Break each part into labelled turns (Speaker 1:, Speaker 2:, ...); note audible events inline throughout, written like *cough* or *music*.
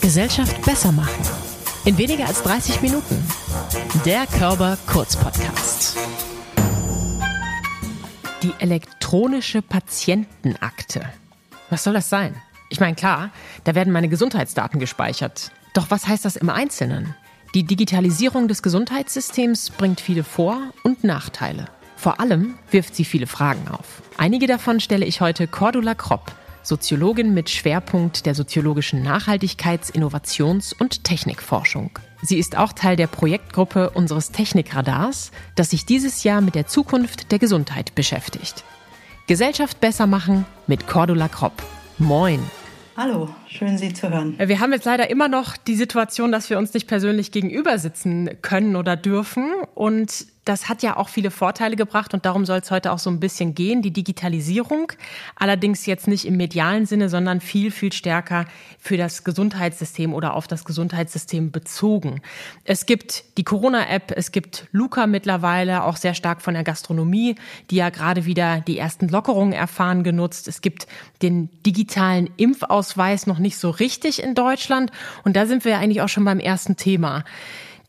Speaker 1: Gesellschaft besser machen. In weniger als 30 Minuten. Der Körper Kurz Podcast. Die elektronische Patientenakte. Was soll das sein? Ich meine, klar, da werden meine Gesundheitsdaten gespeichert. Doch was heißt das im Einzelnen? Die Digitalisierung des Gesundheitssystems bringt viele Vor- und Nachteile. Vor allem wirft sie viele Fragen auf. Einige davon stelle ich heute Cordula Kropp, Soziologin mit Schwerpunkt der soziologischen Nachhaltigkeits-, Innovations- und Technikforschung. Sie ist auch Teil der Projektgruppe unseres Technikradars, das sich dieses Jahr mit der Zukunft der Gesundheit beschäftigt. Gesellschaft besser machen mit Cordula Kropp. Moin!
Speaker 2: Hallo, schön Sie zu hören.
Speaker 1: Wir haben jetzt leider immer noch die Situation, dass wir uns nicht persönlich gegenüber sitzen können oder dürfen. Und das hat ja auch viele Vorteile gebracht und darum soll es heute auch so ein bisschen gehen, die Digitalisierung. Allerdings jetzt nicht im medialen Sinne, sondern viel, viel stärker für das Gesundheitssystem oder auf das Gesundheitssystem bezogen. Es gibt die Corona-App, es gibt Luca mittlerweile, auch sehr stark von der Gastronomie, die ja gerade wieder die ersten Lockerungen erfahren genutzt. Es gibt den digitalen Impfausweis noch nicht so richtig in Deutschland und da sind wir eigentlich auch schon beim ersten Thema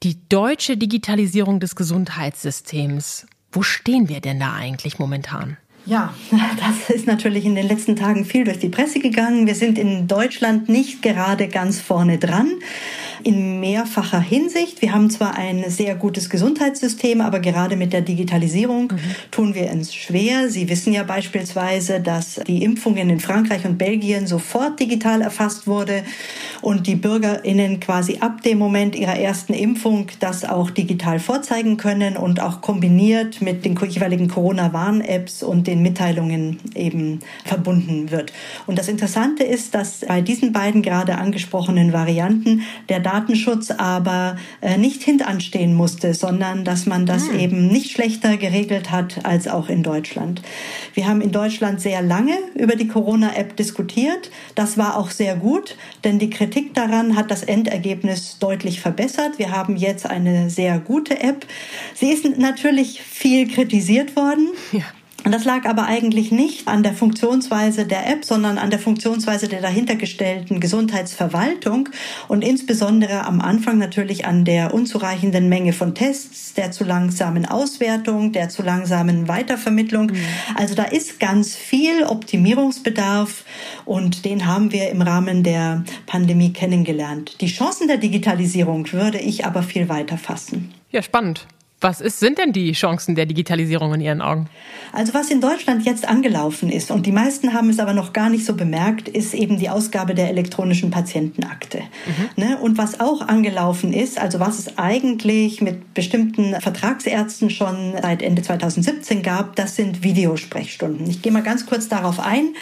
Speaker 1: die deutsche Digitalisierung des Gesundheitssystems. Wo stehen wir denn da eigentlich momentan?
Speaker 2: Ja, *laughs* das ist natürlich in den letzten Tagen viel durch die Presse gegangen. Wir sind in Deutschland nicht gerade ganz vorne dran in mehrfacher Hinsicht. Wir haben zwar ein sehr gutes Gesundheitssystem, aber gerade mit der Digitalisierung mhm. tun wir uns schwer. Sie wissen ja beispielsweise, dass die Impfungen in Frankreich und Belgien sofort digital erfasst wurde und die BürgerInnen quasi ab dem Moment ihrer ersten Impfung das auch digital vorzeigen können und auch kombiniert mit den jeweiligen Corona-Warn-Apps und den Mitteilungen eben verbunden wird. Und das Interessante ist, dass bei diesen beiden gerade angesprochenen Varianten der Datenschutz aber äh, nicht hintanstehen musste, sondern dass man das hm. eben nicht schlechter geregelt hat als auch in Deutschland. Wir haben in Deutschland sehr lange über die Corona-App diskutiert. Das war auch sehr gut, denn die Kritik daran hat das Endergebnis deutlich verbessert. Wir haben jetzt eine sehr gute App. Sie ist natürlich viel kritisiert worden. Ja. Und das lag aber eigentlich nicht an der Funktionsweise der App, sondern an der Funktionsweise der dahintergestellten Gesundheitsverwaltung und insbesondere am Anfang natürlich an der unzureichenden Menge von Tests, der zu langsamen Auswertung, der zu langsamen Weitervermittlung. Mhm. Also da ist ganz viel Optimierungsbedarf und den haben wir im Rahmen der Pandemie kennengelernt. Die Chancen der Digitalisierung würde ich aber viel weiter fassen.
Speaker 1: Ja, spannend. Was ist, sind denn die Chancen der Digitalisierung in Ihren Augen?
Speaker 2: Also was in Deutschland jetzt angelaufen ist, und die meisten haben es aber noch gar nicht so bemerkt, ist eben die Ausgabe der elektronischen Patientenakte. Mhm. Ne? Und was auch angelaufen ist, also was es eigentlich mit bestimmten Vertragsärzten schon seit Ende 2017 gab, das sind Videosprechstunden. Ich gehe mal ganz kurz darauf ein.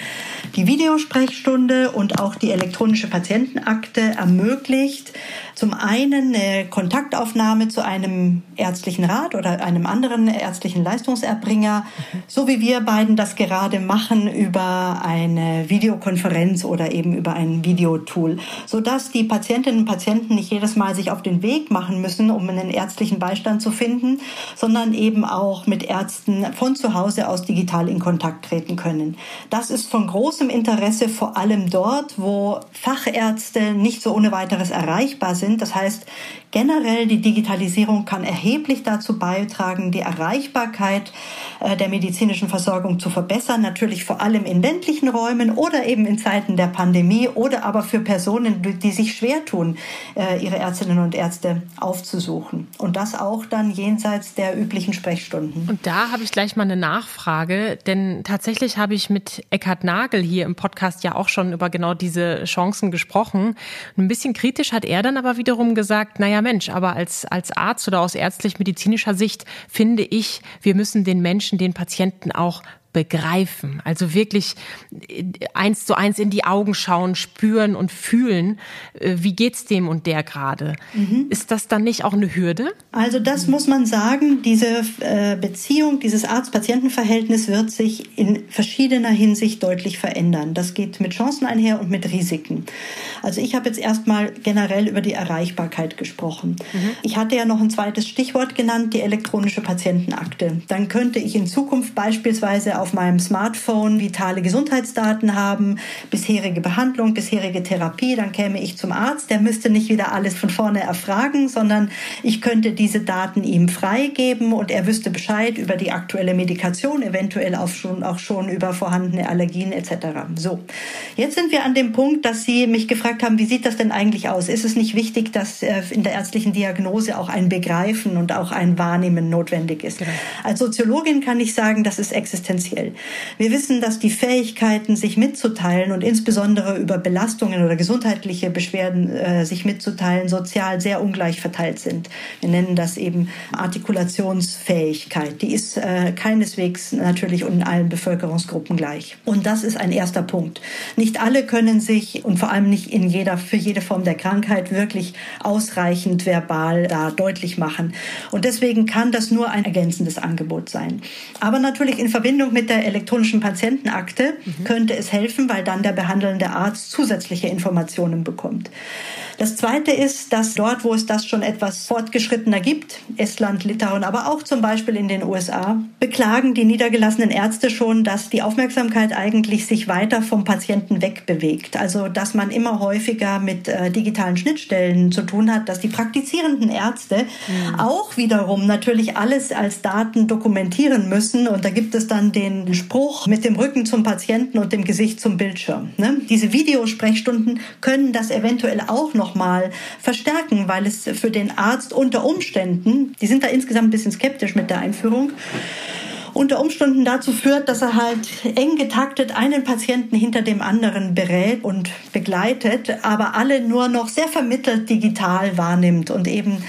Speaker 2: Die Videosprechstunde und auch die elektronische Patientenakte ermöglicht zum einen eine Kontaktaufnahme zu einem ärztlichen Rat oder einem anderen ärztlichen Leistungserbringer, so wie wir beiden das gerade machen über eine Videokonferenz oder eben über ein Videotool, sodass die Patientinnen und Patienten nicht jedes Mal sich auf den Weg machen müssen, um einen ärztlichen Beistand zu finden, sondern eben auch mit Ärzten von zu Hause aus digital in Kontakt treten können. Das ist von großem Interesse vor allem dort, wo Fachärzte nicht so ohne weiteres erreichbar sind. Das heißt, generell die Digitalisierung kann erheblich dazu beitragen, die Erreichbarkeit äh, der medizinischen Versorgung zu verbessern, natürlich vor allem in ländlichen Räumen oder eben in Zeiten der Pandemie oder aber für Personen, die sich schwer tun, äh, ihre Ärztinnen und Ärzte aufzusuchen. Und das auch dann jenseits der üblichen Sprechstunden.
Speaker 1: Und da habe ich gleich mal eine Nachfrage, denn tatsächlich habe ich mit Eckhard Nagel hier im Podcast ja auch schon über genau diese Chancen gesprochen. Ein bisschen kritisch hat er dann aber wiederum gesagt, naja Mensch, aber als, als Arzt oder aus ärztlich-medizinischer Sicht finde ich, wir müssen den Menschen, den Patienten auch begreifen. Also wirklich äh, eins zu eins in die Augen schauen, spüren und fühlen. Äh, wie geht's dem und der gerade? Mhm. Ist das dann nicht auch eine Hürde?
Speaker 2: Also das muss man sagen. Diese äh, Beziehung, dieses Arzt-Patienten-Verhältnis wird sich in verschiedener Hinsicht deutlich verändern. Das geht mit Chancen einher und mit Risiken. Also ich habe jetzt erstmal generell über die Erreichbarkeit gesprochen. Mhm. Ich hatte ja noch ein zweites Stichwort genannt, die elektronische Patientenakte. Dann könnte ich in Zukunft beispielsweise auf meinem Smartphone vitale Gesundheitsdaten haben, bisherige Behandlung, bisherige Therapie, dann käme ich zum Arzt, der müsste nicht wieder alles von vorne erfragen, sondern ich könnte diese Daten ihm freigeben und er wüsste Bescheid über die aktuelle Medikation, eventuell auch schon, auch schon über vorhandene Allergien etc. So, jetzt sind wir an dem Punkt, dass Sie mich gefragt haben, wie sieht das denn eigentlich aus? Ist es nicht wichtig, dass äh, in der ärztlichen Diagnose auch ein Begreifen und auch ein Wahrnehmen notwendig ist? Genau. Als Soziologin kann ich sagen, das ist existenziell. Wir wissen, dass die Fähigkeiten, sich mitzuteilen und insbesondere über Belastungen oder gesundheitliche Beschwerden äh, sich mitzuteilen, sozial sehr ungleich verteilt sind. Wir nennen das eben Artikulationsfähigkeit. Die ist äh, keineswegs natürlich in allen Bevölkerungsgruppen gleich. Und das ist ein erster Punkt. Nicht alle können sich und vor allem nicht in jeder, für jede Form der Krankheit wirklich ausreichend verbal da deutlich machen. Und deswegen kann das nur ein ergänzendes Angebot sein. Aber natürlich in Verbindung mit der elektronischen Patientenakte mhm. könnte es helfen, weil dann der behandelnde Arzt zusätzliche Informationen bekommt. Das Zweite ist, dass dort, wo es das schon etwas fortgeschrittener gibt, Estland, Litauen, aber auch zum Beispiel in den USA, beklagen die niedergelassenen Ärzte schon, dass die Aufmerksamkeit eigentlich sich weiter vom Patienten wegbewegt. Also, dass man immer häufiger mit äh, digitalen Schnittstellen zu tun hat, dass die praktizierenden Ärzte mhm. auch wiederum natürlich alles als Daten dokumentieren müssen. Und da gibt es dann den Spruch mit dem Rücken zum Patienten und dem Gesicht zum Bildschirm. Ne? Diese Videosprechstunden können das eventuell auch noch nochmal verstärken, weil es für den Arzt unter Umständen, die sind da insgesamt ein bisschen skeptisch mit der Einführung, unter Umständen dazu führt, dass er halt eng getaktet einen Patienten hinter dem anderen berät und begleitet, aber alle nur noch sehr vermittelt digital wahrnimmt und eben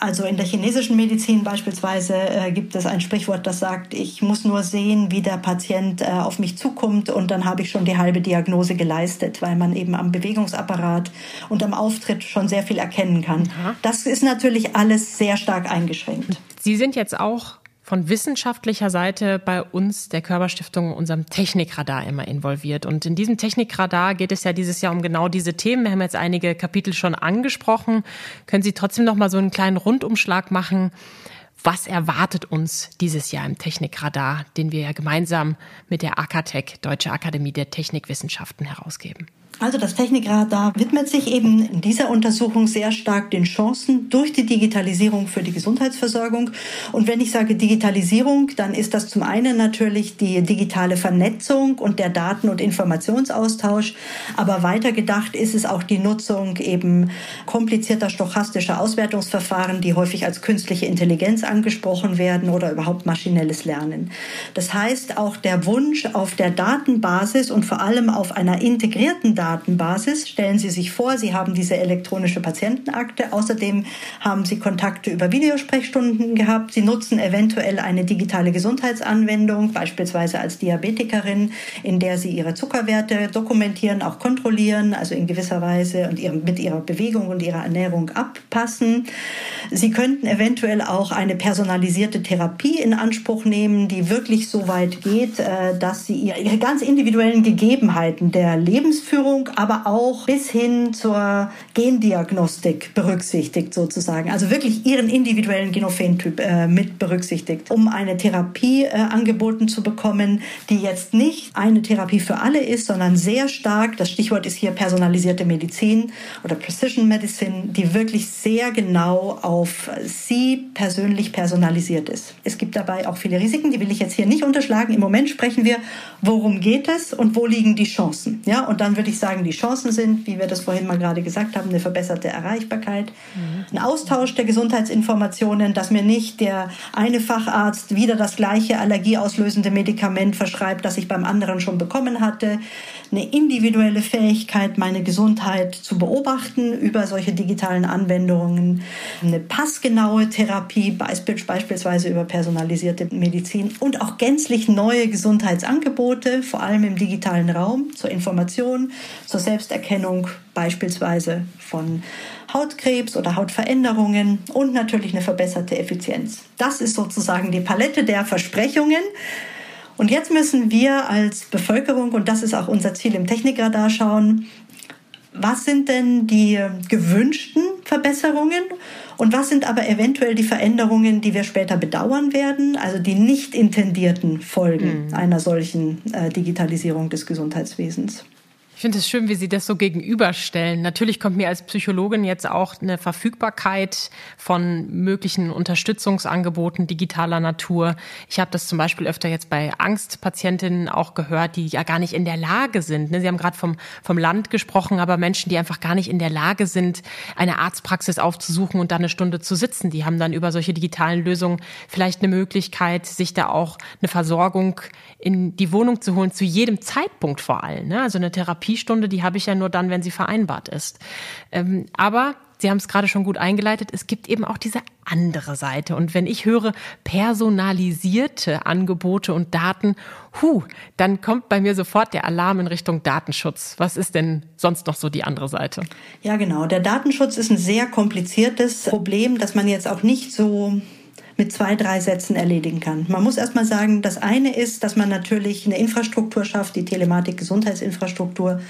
Speaker 2: also in der chinesischen Medizin beispielsweise äh, gibt es ein Sprichwort, das sagt, ich muss nur sehen, wie der Patient äh, auf mich zukommt und dann habe ich schon die halbe Diagnose geleistet, weil man eben am Bewegungsapparat und am Auftritt schon sehr viel erkennen kann. Ja. Das ist natürlich alles sehr stark eingeschränkt.
Speaker 1: Sie sind jetzt auch von wissenschaftlicher Seite bei uns, der Körperstiftung, unserem Technikradar immer involviert. Und in diesem Technikradar geht es ja dieses Jahr um genau diese Themen. Wir haben jetzt einige Kapitel schon angesprochen. Können Sie trotzdem noch mal so einen kleinen Rundumschlag machen? Was erwartet uns dieses Jahr im Technikradar, den wir ja gemeinsam mit der AKTEC, Deutsche Akademie der Technikwissenschaften, herausgeben?
Speaker 2: Also das Technikradar widmet sich eben in dieser Untersuchung sehr stark den Chancen durch die Digitalisierung für die Gesundheitsversorgung. Und wenn ich sage Digitalisierung, dann ist das zum einen natürlich die digitale Vernetzung und der Daten- und Informationsaustausch. Aber weiter gedacht ist es auch die Nutzung eben komplizierter stochastischer Auswertungsverfahren, die häufig als künstliche Intelligenz angesprochen werden oder überhaupt maschinelles Lernen. Das heißt, auch der Wunsch auf der Datenbasis und vor allem auf einer integrierten Datenbasis. Stellen Sie sich vor, Sie haben diese elektronische Patientenakte. Außerdem haben Sie Kontakte über Videosprechstunden gehabt. Sie nutzen eventuell eine digitale Gesundheitsanwendung, beispielsweise als Diabetikerin, in der Sie Ihre Zuckerwerte dokumentieren, auch kontrollieren, also in gewisser Weise und mit Ihrer Bewegung und Ihrer Ernährung abpassen. Sie könnten eventuell auch eine personalisierte Therapie in Anspruch nehmen, die wirklich so weit geht, äh, dass Sie Ihre ganz individuellen Gegebenheiten der Lebensführung Ernährung, aber auch bis hin zur Gendiagnostik berücksichtigt sozusagen. Also wirklich ihren individuellen Genophentyp äh, mit berücksichtigt, um eine Therapie äh, angeboten zu bekommen, die jetzt nicht eine Therapie für alle ist, sondern sehr stark, das Stichwort ist hier personalisierte Medizin oder Precision Medicine, die wirklich sehr genau auf sie persönlich personalisiert ist. Es gibt dabei auch viele Risiken, die will ich jetzt hier nicht unterschlagen. Im Moment sprechen wir, worum geht es und wo liegen die Chancen. Ja, und dann würde ich sagen, die Chancen sind, wie wir das vorhin mal gerade gesagt haben, eine verbesserte Erreichbarkeit, mhm. ein Austausch der Gesundheitsinformationen, dass mir nicht der eine Facharzt wieder das gleiche allergieauslösende Medikament verschreibt, das ich beim anderen schon bekommen hatte, eine individuelle Fähigkeit, meine Gesundheit zu beobachten über solche digitalen Anwendungen, eine passgenaue Therapie, beispielsweise über personalisierte Medizin und auch gänzlich neue Gesundheitsangebote, vor allem im digitalen Raum zur Information, zur Selbsterkennung beispielsweise von Hautkrebs oder Hautveränderungen und natürlich eine verbesserte Effizienz. Das ist sozusagen die Palette der Versprechungen. Und jetzt müssen wir als Bevölkerung, und das ist auch unser Ziel im Technikradar, schauen, was sind denn die gewünschten Verbesserungen und was sind aber eventuell die Veränderungen, die wir später bedauern werden, also die nicht intendierten Folgen mhm. einer solchen äh, Digitalisierung des Gesundheitswesens.
Speaker 1: Ich finde es schön, wie Sie das so gegenüberstellen. Natürlich kommt mir als Psychologin jetzt auch eine Verfügbarkeit von möglichen Unterstützungsangeboten digitaler Natur. Ich habe das zum Beispiel öfter jetzt bei Angstpatientinnen auch gehört, die ja gar nicht in der Lage sind. Ne? Sie haben gerade vom, vom Land gesprochen, aber Menschen, die einfach gar nicht in der Lage sind, eine Arztpraxis aufzusuchen und da eine Stunde zu sitzen, die haben dann über solche digitalen Lösungen vielleicht eine Möglichkeit, sich da auch eine Versorgung in die Wohnung zu holen, zu jedem Zeitpunkt vor allem. Ne? Also eine Therapiestunde, die habe ich ja nur dann, wenn sie vereinbart ist. Ähm, aber Sie haben es gerade schon gut eingeleitet, es gibt eben auch diese andere Seite. Und wenn ich höre personalisierte Angebote und Daten, hu, dann kommt bei mir sofort der Alarm in Richtung Datenschutz. Was ist denn sonst noch so die andere Seite?
Speaker 2: Ja, genau. Der Datenschutz ist ein sehr kompliziertes Problem, das man jetzt auch nicht so mit zwei, drei Sätzen erledigen kann. Man muss erstmal sagen, das eine ist, dass man natürlich eine Infrastruktur schafft, die Telematik-Gesundheitsinfrastruktur,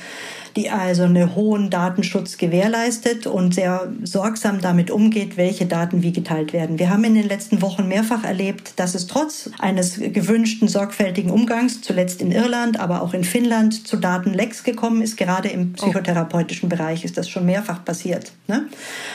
Speaker 2: die also einen hohen Datenschutz gewährleistet und sehr sorgsam damit umgeht, welche Daten wie geteilt werden. Wir haben in den letzten Wochen mehrfach erlebt, dass es trotz eines gewünschten sorgfältigen Umgangs, zuletzt in Irland, aber auch in Finnland, zu Datenlecks gekommen ist. Gerade im oh. psychotherapeutischen Bereich ist das schon mehrfach passiert. Ne?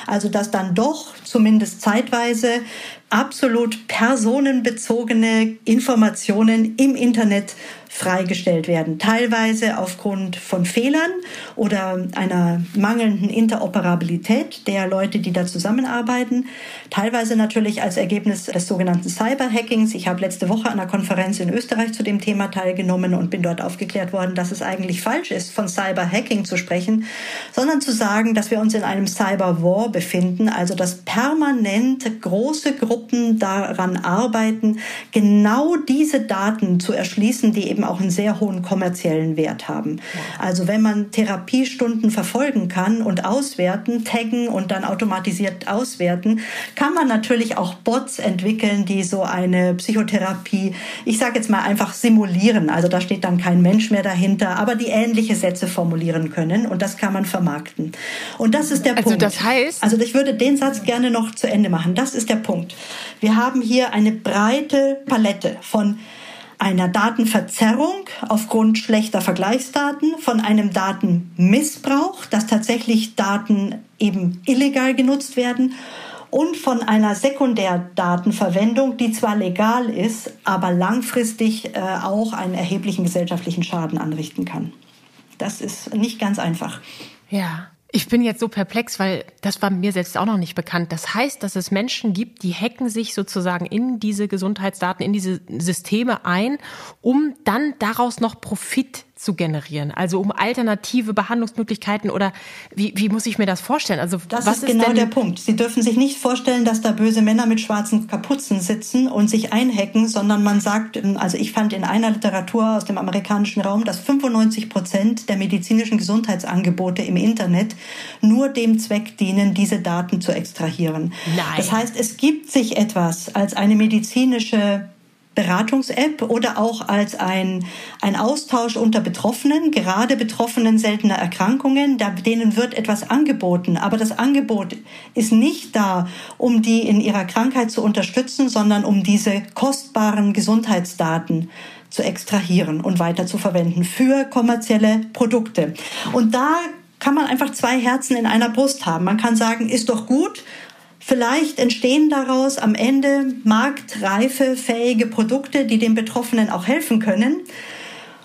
Speaker 2: Also, dass dann doch zumindest zeitweise absolut personenbezogene Informationen im Internet freigestellt werden. Teilweise aufgrund von Fehlern oder einer mangelnden Interoperabilität der Leute, die da zusammenarbeiten. Teilweise natürlich als Ergebnis des sogenannten Cyberhackings. Ich habe letzte Woche an einer Konferenz in Österreich zu dem Thema teilgenommen und bin dort aufgeklärt worden, dass es eigentlich falsch ist, von Cyberhacking zu sprechen, sondern zu sagen, dass wir uns in einem Cyberwar befinden, also dass permanent große Gruppen daran arbeiten, genau diese Daten zu erschließen, die eben auch einen sehr hohen kommerziellen Wert haben. Also wenn man Therapiestunden verfolgen kann und auswerten, taggen und dann automatisiert auswerten, kann man natürlich auch Bots entwickeln, die so eine Psychotherapie, ich sage jetzt mal einfach simulieren. Also da steht dann kein Mensch mehr dahinter, aber die ähnliche Sätze formulieren können und das kann man vermarkten. Und das ist der
Speaker 1: also
Speaker 2: Punkt.
Speaker 1: Das heißt,
Speaker 2: also ich würde den Satz gerne noch zu Ende machen. Das ist der Punkt. Wir haben hier eine breite Palette von einer Datenverzerrung aufgrund schlechter Vergleichsdaten, von einem Datenmissbrauch, dass tatsächlich Daten eben illegal genutzt werden und von einer Sekundärdatenverwendung, die zwar legal ist, aber langfristig äh, auch einen erheblichen gesellschaftlichen Schaden anrichten kann. Das ist nicht ganz einfach.
Speaker 1: Ja. Ich bin jetzt so perplex, weil das war mir selbst auch noch nicht bekannt. Das heißt, dass es Menschen gibt, die hacken sich sozusagen in diese Gesundheitsdaten, in diese Systeme ein, um dann daraus noch Profit zu generieren? Also um alternative Behandlungsmöglichkeiten oder wie, wie muss ich mir das vorstellen? Also
Speaker 2: das was ist genau ist der Punkt. Sie dürfen sich nicht vorstellen, dass da böse Männer mit schwarzen Kapuzen sitzen und sich einhacken, sondern man sagt, also ich fand in einer Literatur aus dem amerikanischen Raum, dass 95 Prozent der medizinischen Gesundheitsangebote im Internet nur dem Zweck dienen, diese Daten zu extrahieren. Nein. Das heißt, es gibt sich etwas als eine medizinische Beratungs-App oder auch als ein, ein Austausch unter Betroffenen, gerade Betroffenen seltener Erkrankungen, da, denen wird etwas angeboten. Aber das Angebot ist nicht da, um die in ihrer Krankheit zu unterstützen, sondern um diese kostbaren Gesundheitsdaten zu extrahieren und weiter zu verwenden für kommerzielle Produkte. Und da kann man einfach zwei Herzen in einer Brust haben. Man kann sagen, ist doch gut, Vielleicht entstehen daraus am Ende marktreife, fähige Produkte, die den Betroffenen auch helfen können.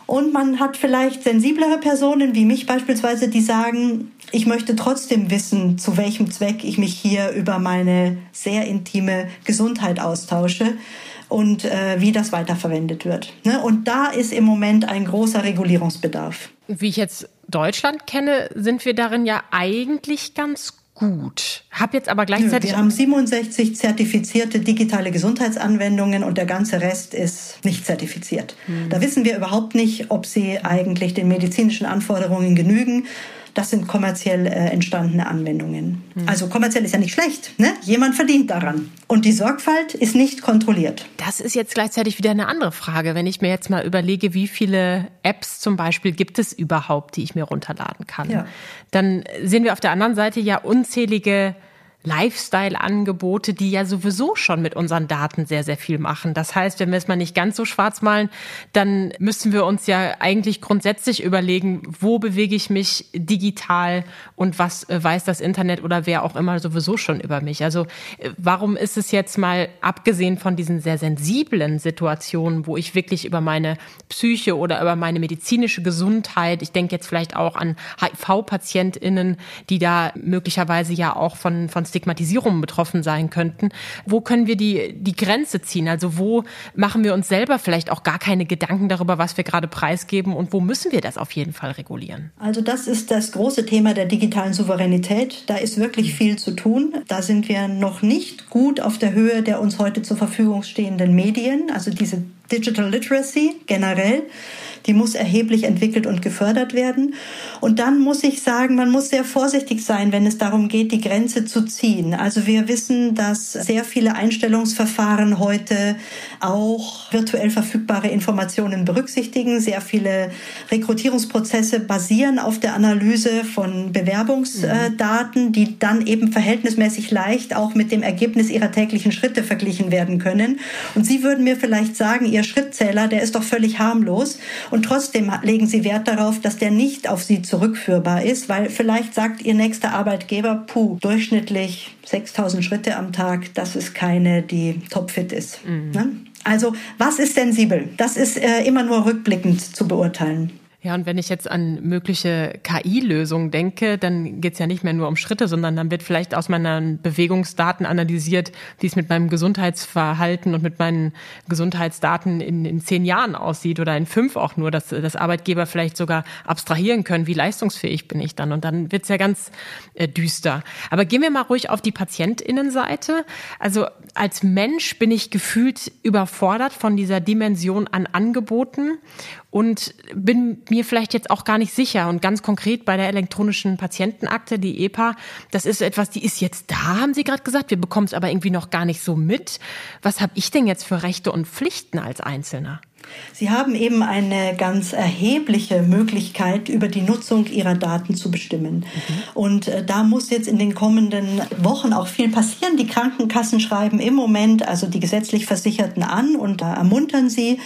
Speaker 2: Und man hat vielleicht sensiblere Personen wie mich beispielsweise, die sagen, ich möchte trotzdem wissen, zu welchem Zweck ich mich hier über meine sehr intime Gesundheit austausche und äh, wie das weiterverwendet wird. Ne? Und da ist im Moment ein großer Regulierungsbedarf.
Speaker 1: Wie ich jetzt Deutschland kenne, sind wir darin ja eigentlich ganz gut. Hab jetzt aber gleichzeitig.
Speaker 2: Wir haben 67 zertifizierte digitale Gesundheitsanwendungen und der ganze Rest ist nicht zertifiziert. Hm. Da wissen wir überhaupt nicht, ob sie eigentlich den medizinischen Anforderungen genügen. Das sind kommerziell äh, entstandene Anwendungen. Mhm. Also kommerziell ist ja nicht schlecht. Ne? Jemand verdient daran. Und die Sorgfalt ist nicht kontrolliert.
Speaker 1: Das ist jetzt gleichzeitig wieder eine andere Frage. Wenn ich mir jetzt mal überlege, wie viele Apps zum Beispiel gibt es überhaupt, die ich mir runterladen kann, ja. dann sehen wir auf der anderen Seite ja unzählige Lifestyle-Angebote, die ja sowieso schon mit unseren Daten sehr, sehr viel machen. Das heißt, wenn wir es mal nicht ganz so schwarz malen, dann müssen wir uns ja eigentlich grundsätzlich überlegen, wo bewege ich mich digital und was äh, weiß das Internet oder wer auch immer sowieso schon über mich. Also äh, warum ist es jetzt mal abgesehen von diesen sehr sensiblen Situationen, wo ich wirklich über meine Psyche oder über meine medizinische Gesundheit, ich denke jetzt vielleicht auch an HIV-PatientInnen, die da möglicherweise ja auch von, von Stigmatisierungen betroffen sein könnten. Wo können wir die, die Grenze ziehen? Also wo machen wir uns selber vielleicht auch gar keine Gedanken darüber, was wir gerade preisgeben und wo müssen wir das auf jeden Fall regulieren?
Speaker 2: Also das ist das große Thema der digitalen Souveränität. Da ist wirklich viel zu tun. Da sind wir noch nicht gut auf der Höhe der uns heute zur Verfügung stehenden Medien, also diese Digital Literacy generell die muss erheblich entwickelt und gefördert werden. Und dann muss ich sagen, man muss sehr vorsichtig sein, wenn es darum geht, die Grenze zu ziehen. Also wir wissen, dass sehr viele Einstellungsverfahren heute auch virtuell verfügbare Informationen berücksichtigen. Sehr viele Rekrutierungsprozesse basieren auf der Analyse von Bewerbungsdaten, die dann eben verhältnismäßig leicht auch mit dem Ergebnis ihrer täglichen Schritte verglichen werden können. Und Sie würden mir vielleicht sagen, Ihr Schrittzähler, der ist doch völlig harmlos. Und trotzdem legen sie Wert darauf, dass der nicht auf sie zurückführbar ist, weil vielleicht sagt ihr nächster Arbeitgeber, puh, durchschnittlich 6000 Schritte am Tag, das ist keine, die topfit ist. Mhm. Ne? Also was ist sensibel? Das ist äh, immer nur rückblickend zu beurteilen.
Speaker 1: Ja, und wenn ich jetzt an mögliche KI-Lösungen denke, dann geht es ja nicht mehr nur um Schritte, sondern dann wird vielleicht aus meinen Bewegungsdaten analysiert, wie es mit meinem Gesundheitsverhalten und mit meinen Gesundheitsdaten in, in zehn Jahren aussieht oder in fünf auch nur, dass, dass Arbeitgeber vielleicht sogar abstrahieren können, wie leistungsfähig bin ich dann. Und dann wird's ja ganz äh, düster. Aber gehen wir mal ruhig auf die PatientInnenseite. Also als Mensch bin ich gefühlt überfordert von dieser Dimension an Angeboten und bin mir vielleicht jetzt auch gar nicht sicher. Und ganz konkret bei der elektronischen Patientenakte, die EPA, das ist etwas, die ist jetzt da, haben Sie gerade gesagt. Wir bekommen es aber irgendwie noch gar nicht so mit. Was habe ich denn jetzt für Rechte und Pflichten als Einzelner?
Speaker 2: Sie haben eben eine ganz erhebliche Möglichkeit, über die Nutzung Ihrer Daten zu bestimmen. Mhm. Und äh, da muss jetzt in den kommenden Wochen auch viel passieren. Die Krankenkassen schreiben im Moment also die gesetzlich Versicherten an und da ermuntern sie,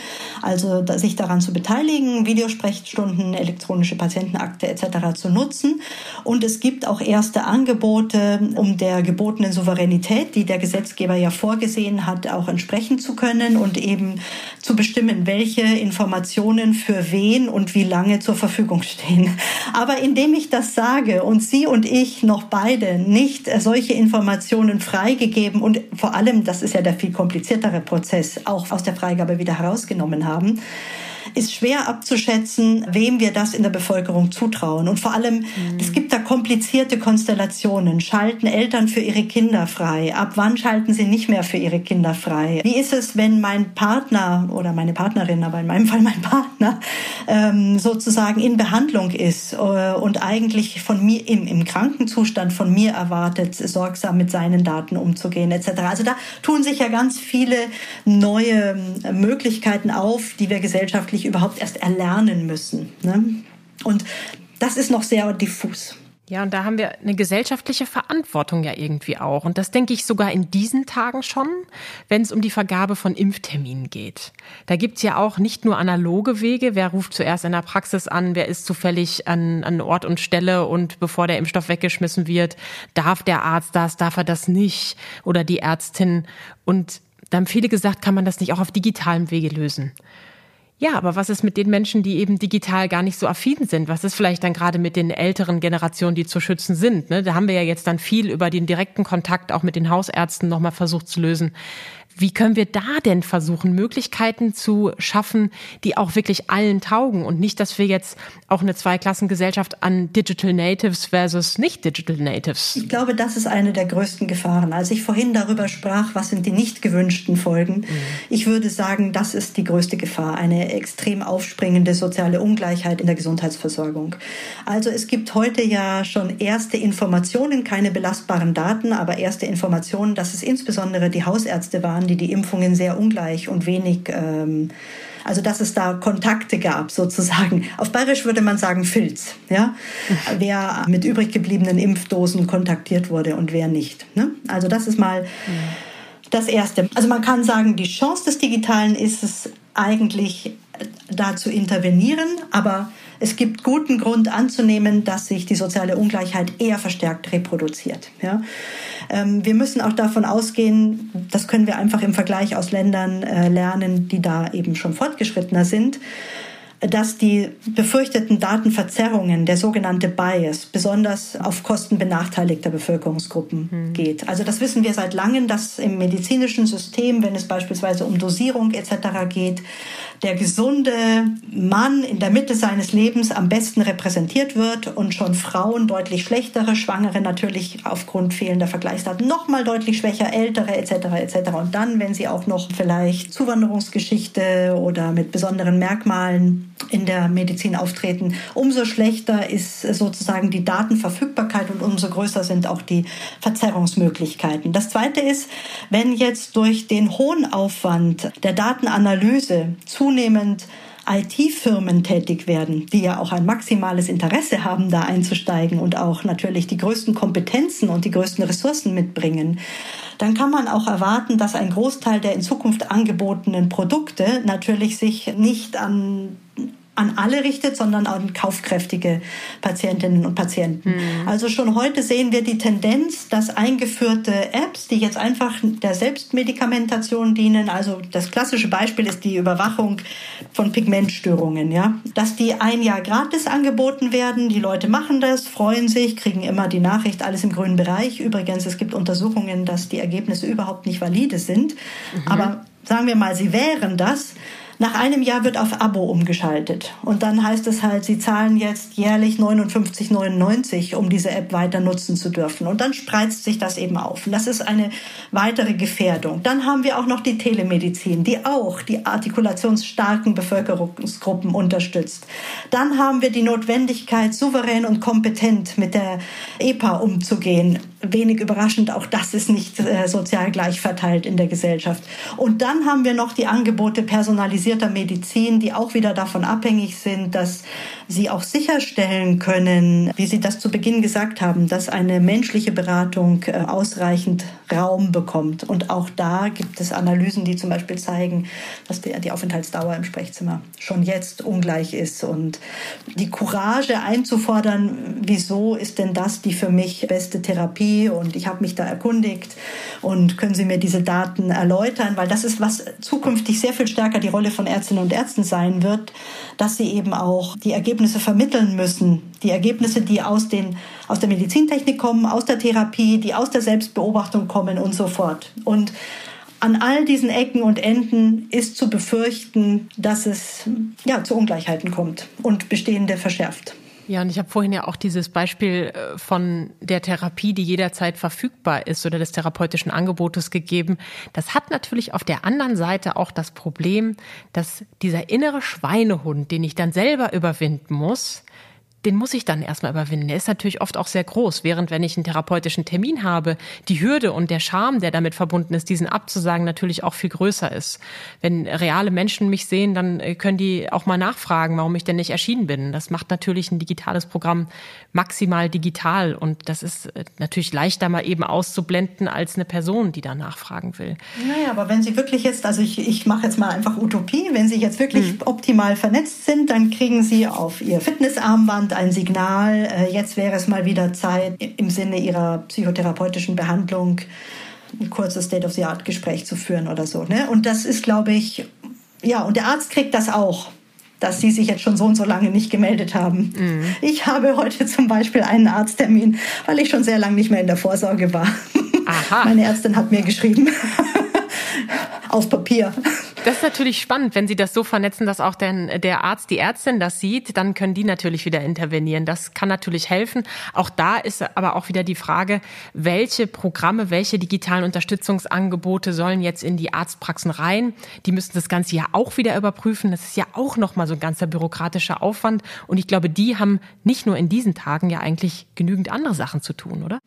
Speaker 2: also sich daran zu beteiligen, Videosprechstunden, elektronische Patientenakte etc. zu nutzen. Und es gibt auch erste Angebote, um der gebotenen Souveränität, die der Gesetzgeber ja vorgesehen hat, auch entsprechen zu können und eben zu bestimmen, welche Informationen für wen und wie lange zur Verfügung stehen. Aber indem ich das sage und Sie und ich noch beide nicht solche Informationen freigegeben und vor allem, das ist ja der viel kompliziertere Prozess, auch aus der Freigabe wieder herausgenommen haben, ist schwer abzuschätzen, wem wir das in der Bevölkerung zutrauen. Und vor allem, mhm. es gibt da komplizierte Konstellationen. Schalten Eltern für ihre Kinder frei? Ab wann schalten sie nicht mehr für ihre Kinder frei? Wie ist es, wenn mein Partner oder meine Partnerin, aber in meinem Fall mein Partner, ähm, sozusagen in Behandlung ist äh, und eigentlich von mir im, im Krankenzustand von mir erwartet, sorgsam mit seinen Daten umzugehen etc. Also da tun sich ja ganz viele neue ähm, Möglichkeiten auf, die wir gesellschaftlich überhaupt erst erlernen müssen. Ne? Und das ist noch sehr diffus.
Speaker 1: Ja, und da haben wir eine gesellschaftliche Verantwortung ja irgendwie auch. Und das denke ich sogar in diesen Tagen schon, wenn es um die Vergabe von Impfterminen geht. Da gibt's ja auch nicht nur analoge Wege, wer ruft zuerst in der Praxis an, wer ist zufällig an, an Ort und Stelle und bevor der Impfstoff weggeschmissen wird, darf der Arzt das, darf er das nicht oder die Ärztin. Und da haben viele gesagt, kann man das nicht auch auf digitalem Wege lösen. Ja, aber was ist mit den Menschen, die eben digital gar nicht so affin sind? Was ist vielleicht dann gerade mit den älteren Generationen, die zu schützen sind? Ne? Da haben wir ja jetzt dann viel über den direkten Kontakt auch mit den Hausärzten nochmal versucht zu lösen. Wie können wir da denn versuchen, Möglichkeiten zu schaffen, die auch wirklich allen taugen und nicht, dass wir jetzt auch eine Zweiklassengesellschaft an Digital Natives versus nicht Digital Natives?
Speaker 2: Ich glaube, das ist eine der größten Gefahren. Als ich vorhin darüber sprach, was sind die nicht gewünschten Folgen, mhm. ich würde sagen, das ist die größte Gefahr, eine extrem aufspringende soziale Ungleichheit in der Gesundheitsversorgung. Also es gibt heute ja schon erste Informationen, keine belastbaren Daten, aber erste Informationen, dass es insbesondere die Hausärzte waren, die die Impfungen sehr ungleich und wenig ähm, Also, dass es da Kontakte gab, sozusagen. Auf Bayerisch würde man sagen Filz, ja. wer mit übrig gebliebenen Impfdosen kontaktiert wurde und wer nicht. Ne? Also, das ist mal das Erste. Also, man kann sagen, die Chance des Digitalen ist es eigentlich, da zu intervenieren, aber es gibt guten Grund anzunehmen, dass sich die soziale Ungleichheit eher verstärkt reproduziert. Ja? Ähm, wir müssen auch davon ausgehen, das können wir einfach im Vergleich aus Ländern äh, lernen, die da eben schon fortgeschrittener sind, dass die befürchteten Datenverzerrungen, der sogenannte Bias, besonders auf Kosten benachteiligter Bevölkerungsgruppen mhm. geht. Also das wissen wir seit langem, dass im medizinischen System, wenn es beispielsweise um Dosierung etc. geht, der gesunde Mann in der Mitte seines Lebens am besten repräsentiert wird und schon Frauen deutlich schlechtere, Schwangere natürlich aufgrund fehlender Vergleichsdaten noch mal deutlich schwächer, ältere etc. etc. Und dann, wenn sie auch noch vielleicht Zuwanderungsgeschichte oder mit besonderen Merkmalen in der Medizin auftreten, umso schlechter ist sozusagen die Datenverfügbarkeit und umso größer sind auch die Verzerrungsmöglichkeiten. Das Zweite ist, wenn jetzt durch den hohen Aufwand der Datenanalyse zunehmend IT-Firmen tätig werden, die ja auch ein maximales Interesse haben, da einzusteigen und auch natürlich die größten Kompetenzen und die größten Ressourcen mitbringen, dann kann man auch erwarten, dass ein Großteil der in Zukunft angebotenen Produkte natürlich sich nicht an an alle richtet, sondern an kaufkräftige Patientinnen und Patienten. Mhm. Also schon heute sehen wir die Tendenz, dass eingeführte Apps, die jetzt einfach der Selbstmedikamentation dienen, also das klassische Beispiel ist die Überwachung von Pigmentstörungen, ja, dass die ein Jahr gratis angeboten werden. Die Leute machen das, freuen sich, kriegen immer die Nachricht, alles im grünen Bereich. Übrigens, es gibt Untersuchungen, dass die Ergebnisse überhaupt nicht valide sind. Mhm. Aber sagen wir mal, sie wären das nach einem Jahr wird auf Abo umgeschaltet. Und dann heißt es halt, Sie zahlen jetzt jährlich 59,99, um diese App weiter nutzen zu dürfen. Und dann spreizt sich das eben auf. Und das ist eine weitere Gefährdung. Dann haben wir auch noch die Telemedizin, die auch die artikulationsstarken Bevölkerungsgruppen unterstützt. Dann haben wir die Notwendigkeit, souverän und kompetent mit der EPA umzugehen wenig überraschend, auch das ist nicht äh, sozial gleich verteilt in der Gesellschaft. Und dann haben wir noch die Angebote personalisierter Medizin, die auch wieder davon abhängig sind, dass sie auch sicherstellen können, wie Sie das zu Beginn gesagt haben, dass eine menschliche Beratung äh, ausreichend Raum bekommt. Und auch da gibt es Analysen, die zum Beispiel zeigen, dass die Aufenthaltsdauer im Sprechzimmer schon jetzt ungleich ist. Und die Courage einzufordern, wieso ist denn das die für mich beste Therapie? Und ich habe mich da erkundigt und können Sie mir diese Daten erläutern? Weil das ist, was zukünftig sehr viel stärker die Rolle von Ärztinnen und Ärzten sein wird, dass sie eben auch die Ergebnisse vermitteln müssen. Die Ergebnisse, die aus, den, aus der Medizintechnik kommen, aus der Therapie, die aus der Selbstbeobachtung kommen und so fort. Und an all diesen Ecken und Enden ist zu befürchten, dass es ja, zu Ungleichheiten kommt und bestehende verschärft.
Speaker 1: Ja, und ich habe vorhin ja auch dieses Beispiel äh, von der Therapie, die jederzeit verfügbar ist oder des therapeutischen Angebotes gegeben. Das hat natürlich auf der anderen Seite auch das Problem, dass dieser innere Schweinehund, den ich dann selber überwinden muss, den muss ich dann erstmal überwinden. Der ist natürlich oft auch sehr groß, während wenn ich einen therapeutischen Termin habe, die Hürde und der Charme, der damit verbunden ist, diesen abzusagen, natürlich auch viel größer ist. Wenn reale Menschen mich sehen, dann äh, können die auch mal nachfragen, warum ich denn nicht erschienen bin. Das macht natürlich ein digitales Programm maximal digital und das ist äh, natürlich leichter mal eben auszublenden als eine Person, die da nachfragen will.
Speaker 2: Naja, aber wenn Sie wirklich jetzt, also ich, ich mache jetzt mal einfach Utopie, wenn Sie jetzt wirklich hm. optimal vernetzt sind, dann kriegen Sie auf Ihr Fitnessarmband ein Signal, äh, jetzt wäre es mal wieder Zeit, im Sinne ihrer psychotherapeutischen Behandlung ein kurzes State-of-the-Art-Gespräch zu führen oder so. Ne? Und das ist, glaube ich, ja, und der Arzt kriegt das auch dass sie sich jetzt schon so und so lange nicht gemeldet haben. Mhm. Ich habe heute zum Beispiel einen Arzttermin, weil ich schon sehr lange nicht mehr in der Vorsorge war. Aha. Meine Ärztin hat mir geschrieben. *laughs* Auf Papier.
Speaker 1: Das ist natürlich spannend, wenn Sie das so vernetzen, dass auch der, der Arzt, die Ärztin das sieht, dann können die natürlich wieder intervenieren. Das kann natürlich helfen. Auch da ist aber auch wieder die Frage, welche Programme, welche digitalen Unterstützungsangebote sollen jetzt in die Arztpraxen rein? Die müssen das Ganze ja auch wieder überprüfen. Das ist ja auch nochmal so ein ganzer bürokratischer Aufwand. Und ich glaube, die haben nicht nur in diesen Tagen ja eigentlich genügend andere Sachen zu tun, oder?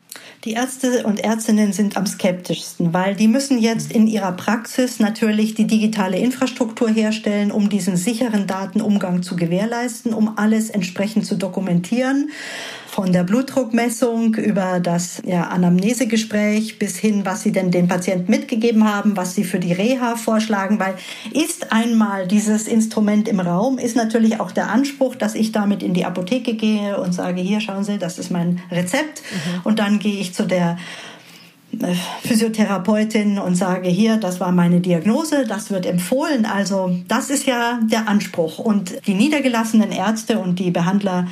Speaker 2: Die Ärzte und Ärztinnen sind am skeptischsten, weil die müssen jetzt in ihrer Praxis natürlich die digitale digitale Infrastruktur herstellen, um diesen sicheren Datenumgang zu gewährleisten, um alles entsprechend zu dokumentieren von der Blutdruckmessung über das ja, Anamnesegespräch bis hin, was sie denn den Patienten mitgegeben haben, was sie für die Reha vorschlagen, weil ist einmal dieses Instrument im Raum, ist natürlich auch der Anspruch, dass ich damit in die Apotheke gehe und sage, hier schauen Sie, das ist mein Rezept mhm. und dann gehe ich zu der Physiotherapeutin und sage hier, das war meine Diagnose, das wird empfohlen. Also das ist ja der Anspruch. Und die niedergelassenen Ärzte und die Behandler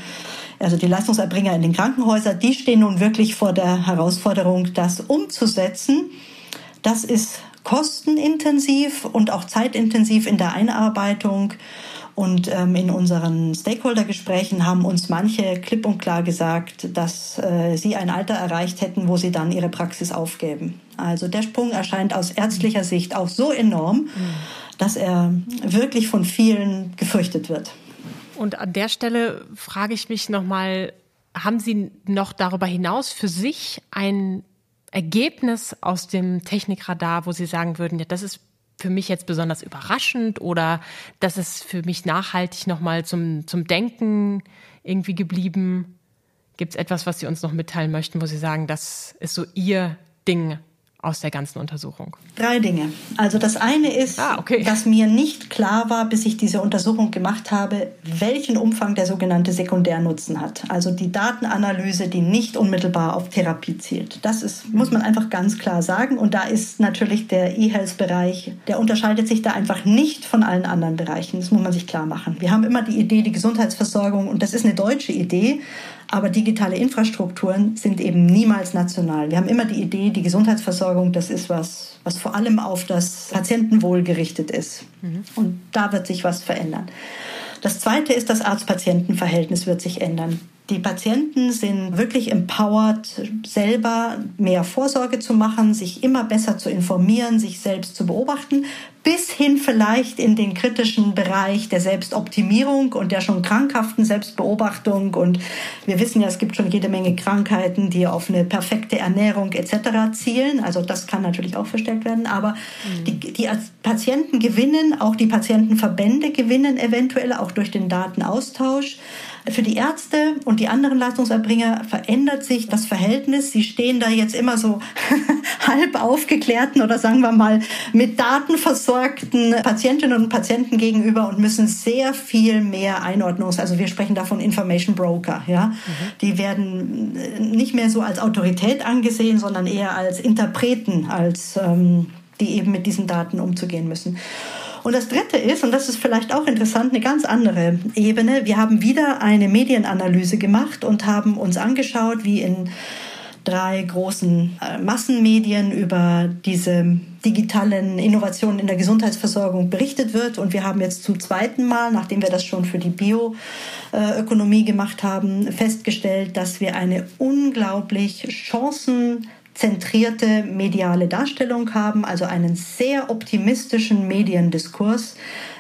Speaker 2: also die Leistungserbringer in den Krankenhäusern, die stehen nun wirklich vor der Herausforderung, das umzusetzen. Das ist kostenintensiv und auch zeitintensiv in der Einarbeitung. Und ähm, in unseren Stakeholder-Gesprächen haben uns manche klipp und klar gesagt, dass äh, sie ein Alter erreicht hätten, wo sie dann ihre Praxis aufgeben. Also der Sprung erscheint aus ärztlicher Sicht auch so enorm, mhm. dass er wirklich von vielen gefürchtet wird.
Speaker 1: Und an der Stelle frage ich mich nochmal, haben Sie noch darüber hinaus für sich ein Ergebnis aus dem Technikradar, wo Sie sagen würden, ja, das ist für mich jetzt besonders überraschend oder das ist für mich nachhaltig nochmal zum, zum Denken irgendwie geblieben? Gibt es etwas, was Sie uns noch mitteilen möchten, wo Sie sagen, das ist so Ihr Ding aus der ganzen Untersuchung?
Speaker 2: Drei Dinge. Also das eine ist, ah, okay. dass mir nicht klar war, bis ich diese Untersuchung gemacht habe, welchen Umfang der sogenannte Sekundärnutzen hat. Also die Datenanalyse, die nicht unmittelbar auf Therapie zielt. Das ist, muss man einfach ganz klar sagen. Und da ist natürlich der E-Health-Bereich, der unterscheidet sich da einfach nicht von allen anderen Bereichen. Das muss man sich klar machen. Wir haben immer die Idee, die Gesundheitsversorgung, und das ist eine deutsche Idee, aber digitale Infrastrukturen sind eben niemals national. Wir haben immer die Idee, die Gesundheitsversorgung, das ist was, was vor allem auf das Patientenwohl gerichtet ist. Mhm. Und da wird sich was verändern. Das zweite ist, das Arzt-Patienten-Verhältnis wird sich ändern. Die Patienten sind wirklich empowered, selber mehr Vorsorge zu machen, sich immer besser zu informieren, sich selbst zu beobachten, bis hin vielleicht in den kritischen Bereich der Selbstoptimierung und der schon krankhaften Selbstbeobachtung. Und wir wissen ja, es gibt schon jede Menge Krankheiten, die auf eine perfekte Ernährung etc. zielen. Also das kann natürlich auch verstärkt werden. Aber mhm. die, die Patienten gewinnen, auch die Patientenverbände gewinnen eventuell auch durch den Datenaustausch. Für die Ärzte und die anderen Leistungserbringer verändert sich das Verhältnis. Sie stehen da jetzt immer so *laughs* halb aufgeklärten oder sagen wir mal mit Daten versorgten Patientinnen und Patienten gegenüber und müssen sehr viel mehr Einordnungs, also wir sprechen davon Information Broker, ja. Mhm. Die werden nicht mehr so als Autorität angesehen, sondern eher als Interpreten, als ähm, die eben mit diesen Daten umzugehen müssen. Und das Dritte ist, und das ist vielleicht auch interessant, eine ganz andere Ebene. Wir haben wieder eine Medienanalyse gemacht und haben uns angeschaut, wie in drei großen äh, Massenmedien über diese digitalen Innovationen in der Gesundheitsversorgung berichtet wird. Und wir haben jetzt zum zweiten Mal, nachdem wir das schon für die Bioökonomie gemacht haben, festgestellt, dass wir eine unglaublich chancen zentrierte mediale Darstellung haben, also einen sehr optimistischen Mediendiskurs,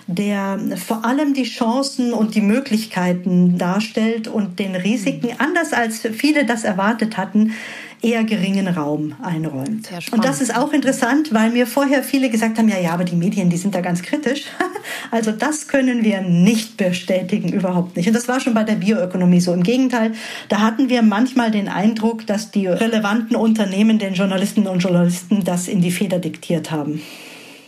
Speaker 2: der vor allem die Chancen und die Möglichkeiten darstellt und den Risiken, anders als viele das erwartet hatten, eher geringen Raum einräumt. Und das ist auch interessant, weil mir vorher viele gesagt haben, ja, ja, aber die Medien, die sind da ganz kritisch. *laughs* Also das können wir nicht bestätigen, überhaupt nicht. Und das war schon bei der Bioökonomie so. Im Gegenteil, da hatten wir manchmal den Eindruck, dass die relevanten Unternehmen den Journalistinnen und Journalisten das in die Feder diktiert haben.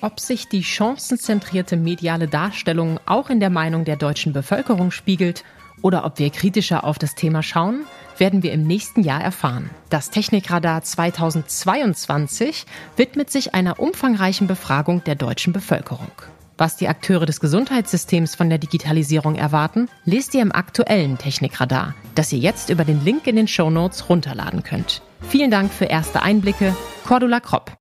Speaker 1: Ob sich die chancenzentrierte mediale Darstellung auch in der Meinung der deutschen Bevölkerung spiegelt oder ob wir kritischer auf das Thema schauen, werden wir im nächsten Jahr erfahren. Das Technikradar 2022 widmet sich einer umfangreichen Befragung der deutschen Bevölkerung. Was die Akteure des Gesundheitssystems von der Digitalisierung erwarten, lest ihr im aktuellen Technikradar, das ihr jetzt über den Link in den Show Notes runterladen könnt. Vielen Dank für erste Einblicke. Cordula Kropp.